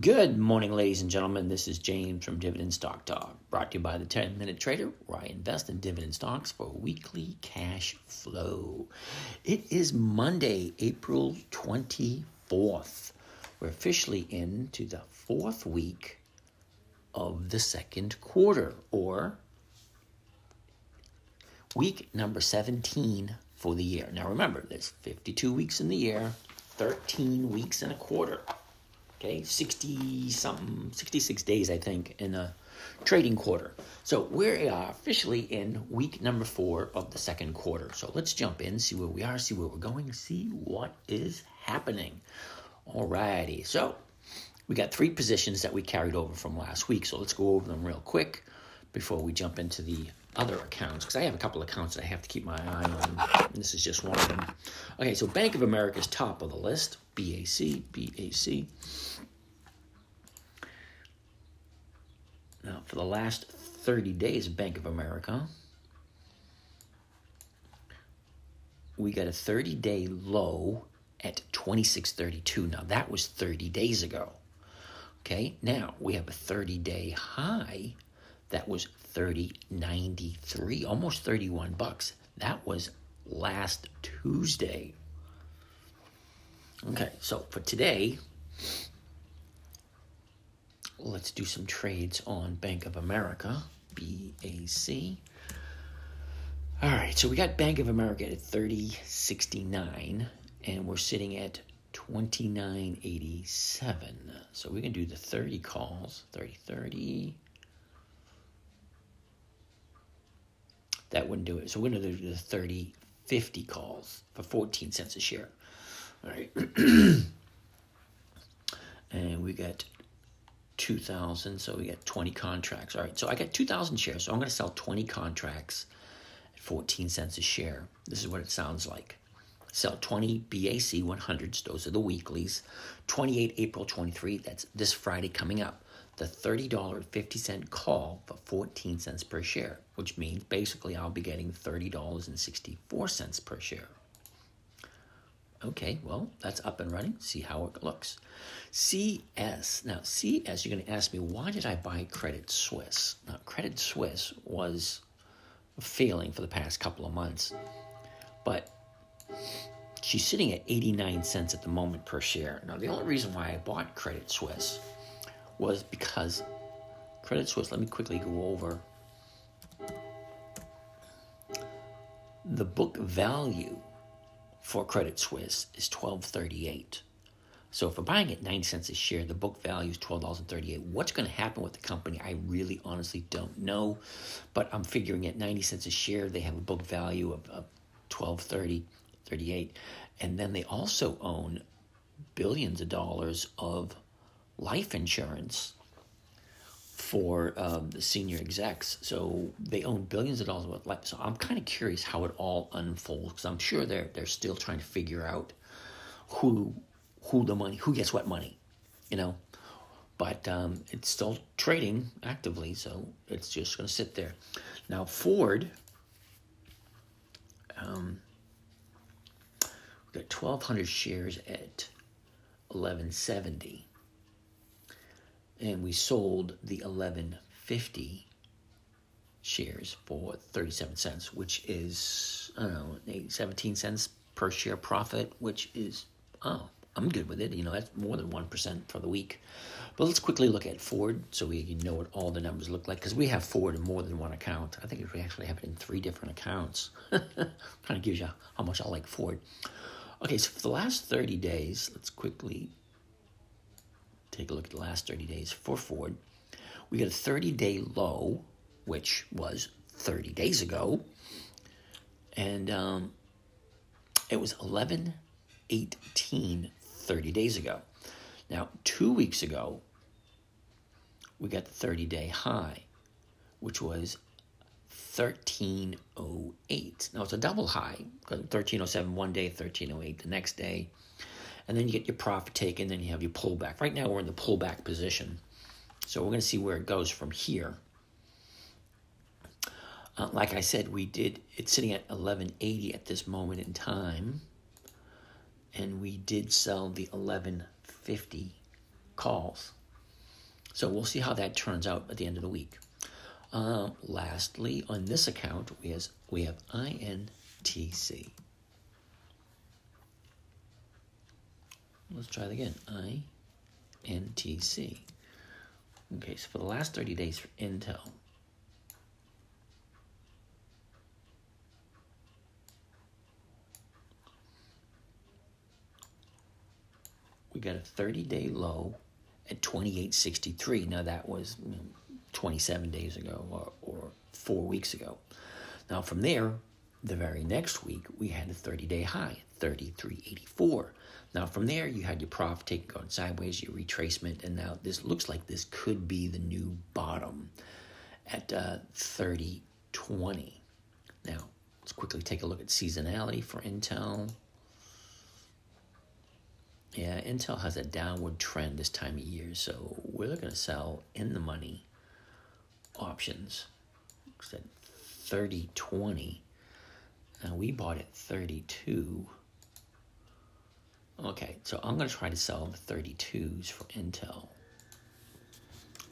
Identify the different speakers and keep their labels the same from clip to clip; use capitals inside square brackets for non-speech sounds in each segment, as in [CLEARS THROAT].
Speaker 1: Good morning, ladies and gentlemen. This is James from Dividend Stock Talk, brought to you by the 10 Minute Trader, where I invest in dividend stocks for weekly cash flow. It is Monday, April 24th. We're officially into the fourth week of the second quarter, or week number 17 for the year. Now remember, there's 52 weeks in the year, 13 weeks in a quarter. Okay, 60 something, 66 days, I think, in a trading quarter. So we are uh, officially in week number four of the second quarter. So let's jump in, see where we are, see where we're going, see what is happening. Alrighty, so we got three positions that we carried over from last week. So let's go over them real quick before we jump into the other accounts because I have a couple accounts that I have to keep my eye on. this is just one of them. Okay, so Bank of America is top of the list. BAC, BAC. Now, for the last 30 days Bank of America, we got a 30 day low at 26.32. Now, that was 30 days ago. Okay, now we have a 30 day high that was 30.93, almost 31 bucks. That was last Tuesday. Okay, so for today, let's do some trades on Bank of America, BAC. All right, so we got Bank of America at 30.69 and we're sitting at 29.87. So we can do the 30 calls, 30 30 that wouldn't do it. So we're going to do the 30 50 calls for 14 cents a share. All right. [CLEARS THROAT] and we got 2,000, so we get 20 contracts. All right, so I got 2,000 shares, so I'm going to sell 20 contracts at 14 cents a share. This is what it sounds like. Sell 20 BAC 100s, those are the weeklies. 28 April 23, that's this Friday coming up the $30.50 call for 14 cents per share, which means basically I'll be getting $30.64 per share. Okay, well, that's up and running. See how it looks. CS. Now, CS, you're going to ask me, why did I buy Credit Suisse? Now, Credit Suisse was failing for the past couple of months, but she's sitting at 89 cents at the moment per share. Now, the only reason why I bought Credit Suisse was because Credit Suisse, let me quickly go over the book value for Credit Suisse is 1238. So if I'm buying at 90 cents a share, the book value is $12.38. What's going to happen with the company? I really honestly don't know. But I'm figuring at 90 cents a share, they have a book value of, of 1230 38 and then they also own billions of dollars of life insurance for um, the senior execs. So they own billions of dollars worth of life. So I'm kind of curious how it all unfolds because I'm sure they're they're still trying to figure out who who the money who gets what money, you know. But um, it's still trading actively, so it's just going to sit there. Now Ford. Um, we got 1,200 shares at 1170 and we sold the 1150 shares for 37 cents, which is, I don't know, 17 cents per share profit, which is, oh, I'm good with it. You know, that's more than 1% for the week. But let's quickly look at Ford so we know what all the numbers look like because we have Ford in more than one account. I think we actually have it in three different accounts. [LAUGHS] kind of gives you how much I like Ford. Okay, so for the last 30 days, let's quickly take a look at the last 30 days for Ford. We got a 30 day low, which was 30 days ago, and um, it was 11 18 30 days ago. Now, two weeks ago, we got the 30 day high, which was 1308. Now, it's a double high, 1307 one day, 1308 the next day and then you get your profit taken, then you have your pullback. Right now, we're in the pullback position. So we're going to see where it goes from here. Uh, like I said, we did, it's sitting at 1180 at this moment in time. And we did sell the 1150 calls. So we'll see how that turns out at the end of the week. Um, lastly, on this account, we, has, we have INTC. Let's try it again. INTC. Okay, so for the last 30 days for Intel, we got a 30 day low at 2863. Now that was you know, 27 days ago or, or four weeks ago. Now from there, the very next week, we had a 30 day high, 3384. Now from there, you had your profit taking going sideways, your retracement, and now this looks like this could be the new bottom at uh, 3020. Now, let's quickly take a look at seasonality for Intel. Yeah, Intel has a downward trend this time of year, so we're looking to sell in the money options. It's at 3020. Now we bought at 32. Okay, so I'm going to try to sell the 32s for Intel.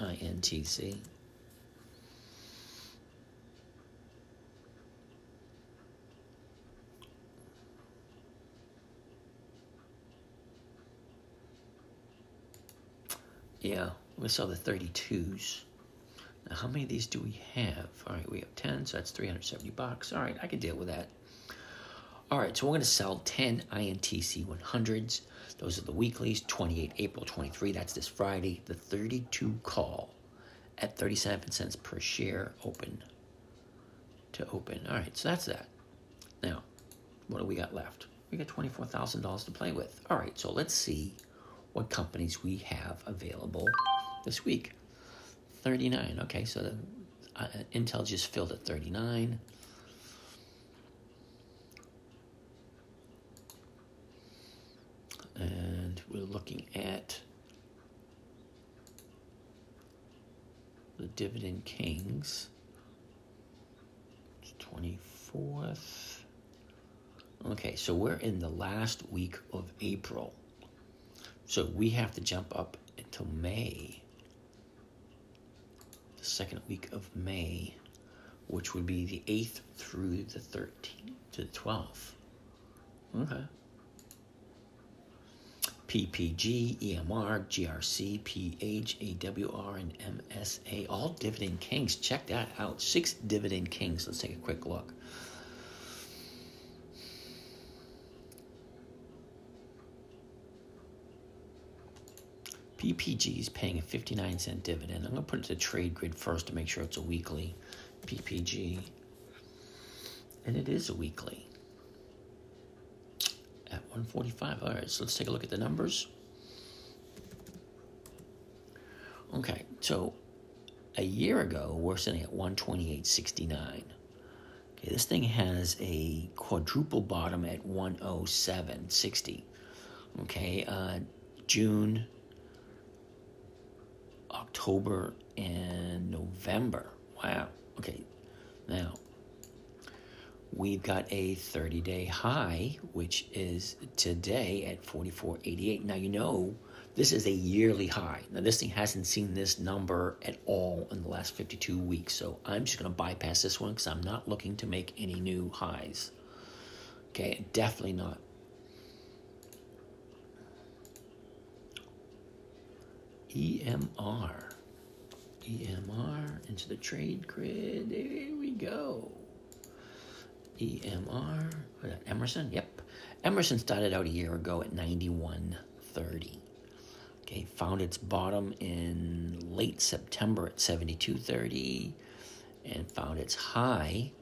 Speaker 1: INTC. Yeah, we saw the 32s. Now, how many of these do we have? All right, we have 10, so that's 370 bucks. All right, I can deal with that. All right, so we're going to sell 10 INTC 100s. Those are the weeklies, 28 April 23. That's this Friday. The 32 call at 37 cents per share open to open. All right, so that's that. Now, what do we got left? We got $24,000 to play with. All right, so let's see what companies we have available this week. 39. Okay, so the, uh, Intel just filled at 39. And we're looking at the Dividend Kings. 24th. Okay, so we're in the last week of April. So we have to jump up until May, second week of May, which would be the 8th through the 13th to the 12th. Okay. PPG, EMR, GRC, PH, AWR, and MSA, all dividend kings. Check that out. Six dividend kings. Let's take a quick look. PPG is paying a 59 cent dividend. I'm going to put it to trade grid first to make sure it's a weekly PPG. And it is a weekly at 145. All right, so let's take a look at the numbers. Okay, so a year ago, we're sitting at 128.69. Okay, this thing has a quadruple bottom at 107.60. Okay, uh, June October and November. Wow. Okay. Now, we've got a 30 day high, which is today at 44.88. Now, you know, this is a yearly high. Now, this thing hasn't seen this number at all in the last 52 weeks. So I'm just going to bypass this one because I'm not looking to make any new highs. Okay. Definitely not. EMR. EMR into the trade grid. There we go. EMR. Emerson? Yep. Emerson started out a year ago at 91.30. Okay, found its bottom in late September at 72.30 and found its high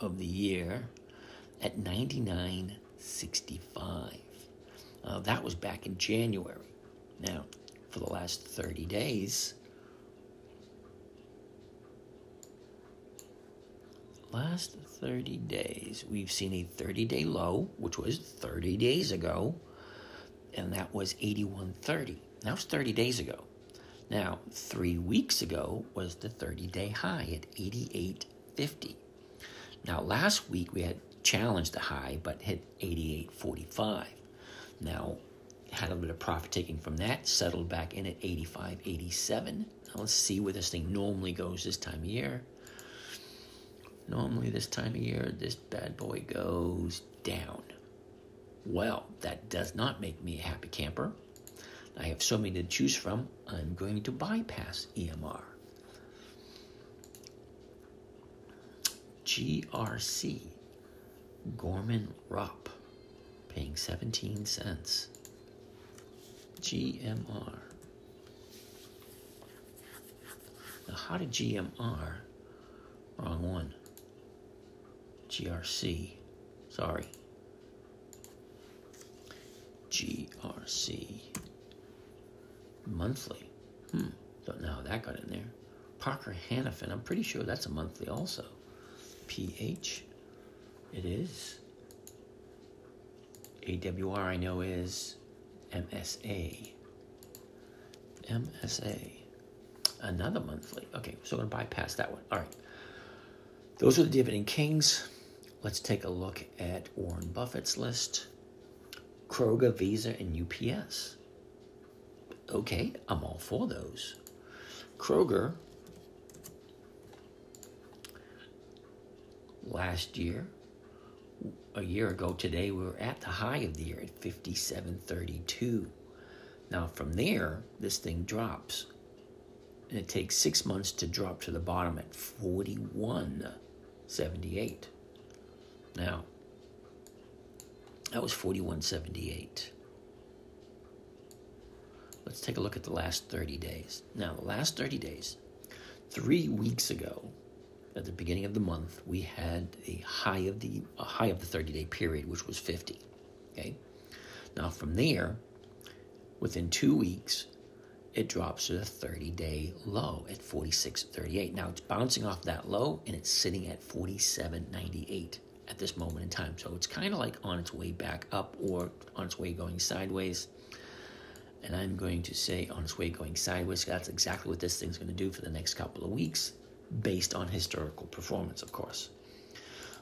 Speaker 1: of the year at 99.65. Uh, that was back in January. Now, for the last 30 days. Last 30 days, we've seen a 30 day low, which was 30 days ago, and that was 81.30. That was 30 days ago. Now, three weeks ago was the 30 day high at 88.50. Now, last week we had challenged the high but hit 88.45. Now, had a little bit of profit taking from that, settled back in at 85, 87. Now let's see where this thing normally goes this time of year. Normally, this time of year, this bad boy goes down. Well, that does not make me a happy camper. I have so many to choose from, I'm going to bypass EMR. GRC, Gorman Rupp, paying 17 cents. GMR. Now, how did GMR? Wrong one. GRC. Sorry. GRC. Monthly. Hmm. Don't know how that got in there. Parker Hannifin. I'm pretty sure that's a monthly also. PH. It is. AWR I know is MSA. MSA. Another monthly. Okay, so I'm going to bypass that one. All right. Those are the dividend kings. Let's take a look at Warren Buffett's list Kroger, Visa, and UPS. Okay, I'm all for those. Kroger, last year, a year ago today, we were at the high of the year at 57.32. Now, from there, this thing drops. And it takes six months to drop to the bottom at 41.78. Now, that was 41.78. Let's take a look at the last 30 days. Now, the last 30 days, three weeks ago, at the beginning of the month, we had a high of the high of the 30 day period, which was 50. Okay. Now from there, within two weeks, it drops to the 30 day low at 46.38. Now it's bouncing off that low and it's sitting at 47.98 at this moment in time. So it's kind of like on its way back up or on its way going sideways. And I'm going to say on its way going sideways. That's exactly what this thing's going to do for the next couple of weeks based on historical performance, of course.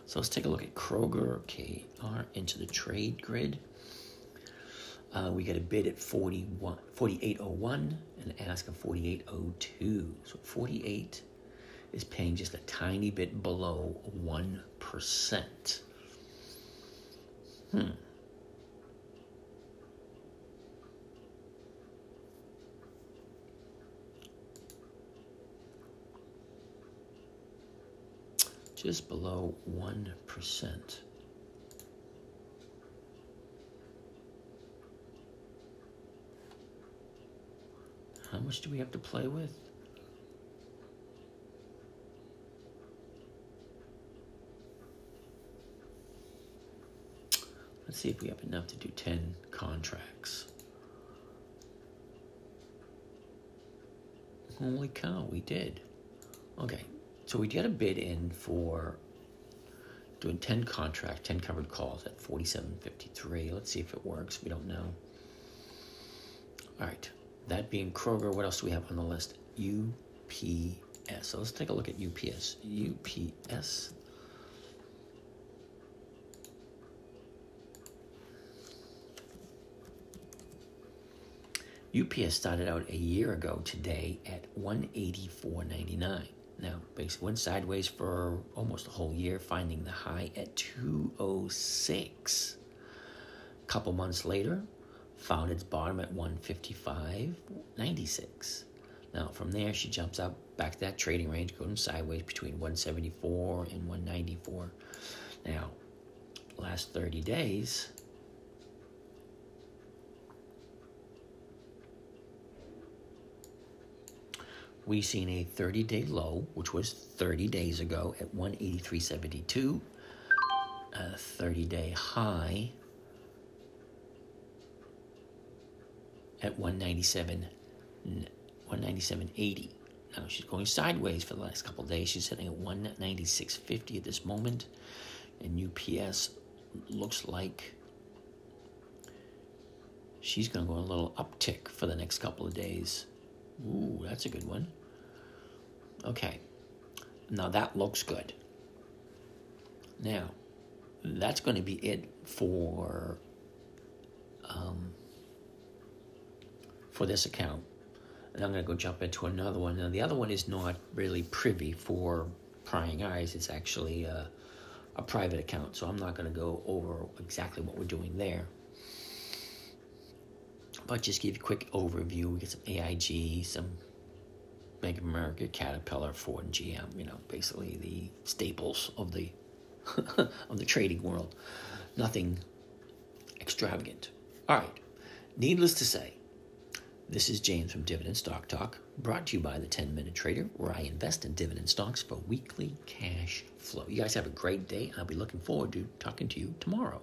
Speaker 1: So let's take a look at Kroger KR into the trade grid. Uh, we get a bid at 41, 4801 and ask of 4802. So 48 is paying just a tiny bit below 1%. Hmm. Just below 1%. How much do we have to play with? Let's see if we have enough to do 10 contracts. Holy cow, we did. Okay, so we get a bid in for doing 10 contract, 10 covered calls at 47.53. Let's see if it works. We don't know. All right. That being Kroger, what else do we have on the list? UPS. So let's take a look at UPS. UPS. UPS started out a year ago today at 184.99. Now, basically went sideways for almost a whole year, finding the high at 206. A couple months later, found its bottom at 155.96. Now, from there, she jumps up back to that trading range, going sideways between 174 and 194. Now, last 30 days, we seen a 30 day low, which was 30 days ago at 183.72, a 30 day high at 197 197.80. Now she's going sideways for the last couple days. She's sitting at 196.50 at this moment, and UPS looks like she's going to go a little uptick for the next couple of days. Ooh, that's a good one. Okay. Now that looks good. Now, that's going to be it for um, for this account. And I'm going to go jump into another one. Now, the other one is not really privy for prying eyes. It's actually a, a private account. So I'm not going to go over exactly what we're doing there. But just give you a quick overview. We get some AIG, some Bank of America, Caterpillar, Ford, and GM. You know, basically the staples of the [LAUGHS] of the trading world. Nothing extravagant. All right. Needless to say, this is James from Dividend Stock Talk, brought to you by the 10 Minute Trader, where I invest in dividend stocks for weekly cash flow. You guys have a great day. I'll be looking forward to talking to you tomorrow.